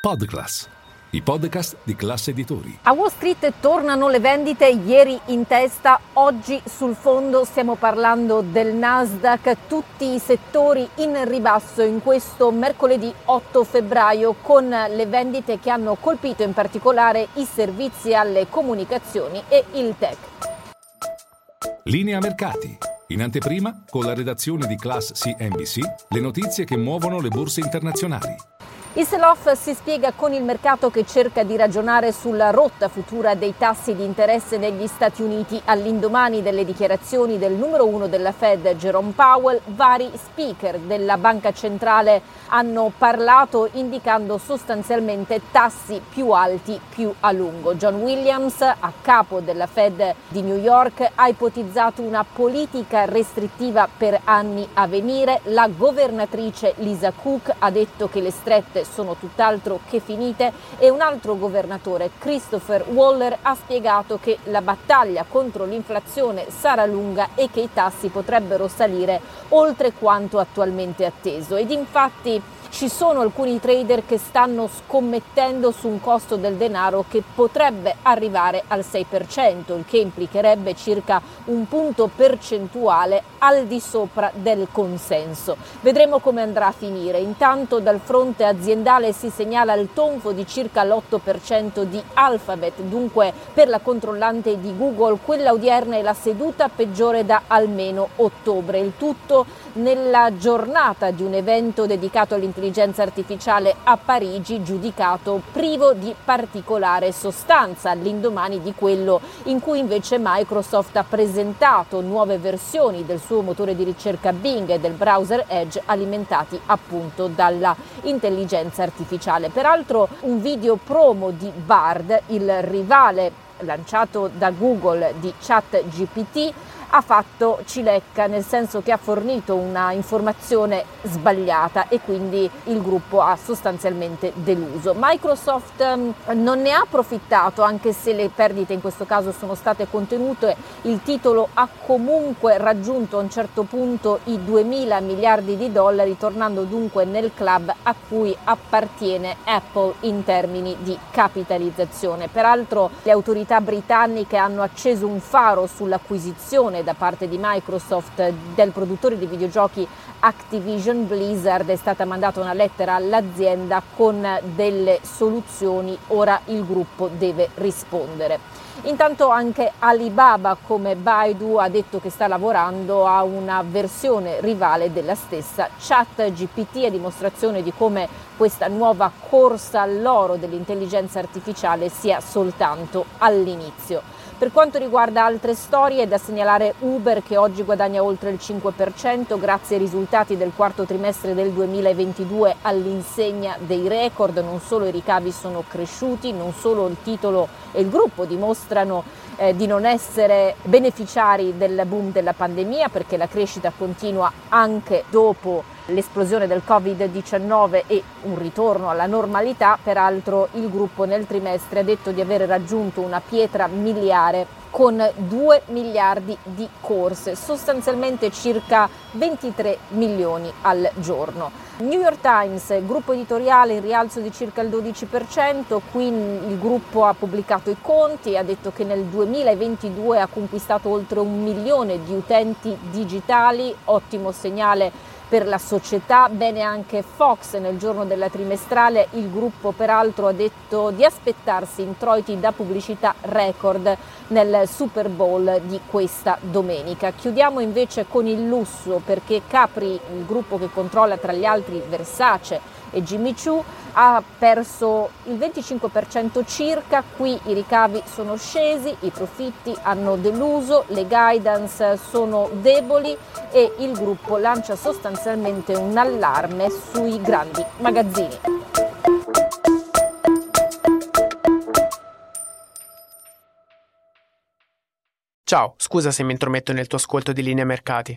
Podclass, i podcast di classe editori. A Wall Street tornano le vendite, ieri in testa, oggi sul fondo stiamo parlando del Nasdaq, tutti i settori in ribasso in questo mercoledì 8 febbraio con le vendite che hanno colpito in particolare i servizi alle comunicazioni e il tech. Linea mercati. In anteprima, con la redazione di Class CNBC, le notizie che muovono le borse internazionali. Il sell-off si spiega con il mercato che cerca di ragionare sulla rotta futura dei tassi di interesse negli Stati Uniti all'indomani delle dichiarazioni del numero uno della Fed, Jerome Powell. Vari speaker della Banca Centrale hanno parlato indicando sostanzialmente tassi più alti più a lungo. John Williams, a capo della Fed di New York, ha ipotizzato una politica restrittiva per anni a venire. La governatrice Lisa Cook ha detto che le strette sono tutt'altro che finite e un altro governatore, Christopher Waller, ha spiegato che la battaglia contro l'inflazione sarà lunga e che i tassi potrebbero salire oltre quanto attualmente atteso. Ed infatti ci sono alcuni trader che stanno scommettendo su un costo del denaro che potrebbe arrivare al 6%, il che implicherebbe circa un punto percentuale al di sopra del consenso. Vedremo come andrà a finire. Intanto dal fronte aziendale si segnala il tonfo di circa l'8% di Alphabet, dunque per la controllante di Google quella odierna è la seduta peggiore da almeno ottobre. Il tutto nella giornata di un evento dedicato all'intelligenza artificiale a Parigi, giudicato privo di particolare sostanza, all'indomani di quello in cui invece Microsoft ha presentato nuove versioni del suo motore di ricerca Bing e del browser Edge alimentati appunto dalla intelligenza artificiale. Peraltro un video promo di Bard, il rivale lanciato da Google di ChatGPT, ha fatto cilecca, nel senso che ha fornito una informazione sbagliata e quindi il gruppo ha sostanzialmente deluso. Microsoft ehm, non ne ha approfittato, anche se le perdite in questo caso sono state contenute, il titolo ha comunque raggiunto a un certo punto i 2.000 miliardi di dollari, tornando dunque nel club a cui appartiene Apple in termini di capitalizzazione. Peraltro le autorità britanniche hanno acceso un faro sull'acquisizione da parte di Microsoft del produttore di videogiochi Activision Blizzard è stata mandata una lettera all'azienda con delle soluzioni, ora il gruppo deve rispondere. Intanto anche Alibaba come Baidu ha detto che sta lavorando a una versione rivale della stessa ChatGPT a dimostrazione di come questa nuova corsa all'oro dell'intelligenza artificiale sia soltanto all'inizio. Per quanto riguarda altre storie, è da segnalare Uber che oggi guadagna oltre il 5% grazie ai risultati del quarto trimestre del 2022 all'insegna dei record. Non solo i ricavi sono cresciuti, non solo il titolo e il gruppo dimostrano eh, di non essere beneficiari del boom della pandemia perché la crescita continua anche dopo l'esplosione del Covid-19 e un ritorno alla normalità, peraltro il gruppo nel trimestre ha detto di aver raggiunto una pietra miliare con 2 miliardi di corse, sostanzialmente circa 23 milioni al giorno. New York Times, gruppo editoriale in rialzo di circa il 12%, qui il gruppo ha pubblicato i conti, ha detto che nel 2022 ha conquistato oltre un milione di utenti digitali, ottimo segnale per la società, bene anche Fox nel giorno della trimestrale, il gruppo peraltro ha detto di aspettarsi introiti da pubblicità record nel Super Bowl di questa domenica. Chiudiamo invece con il lusso perché Capri, il gruppo che controlla tra gli altri Versace e Jimmy Choo, ha perso il 25% circa, qui i ricavi sono scesi, i profitti hanno deluso, le guidance sono deboli e il gruppo lancia sostanzialmente un allarme sui grandi magazzini. Ciao, scusa se mi intrometto nel tuo ascolto di linea mercati.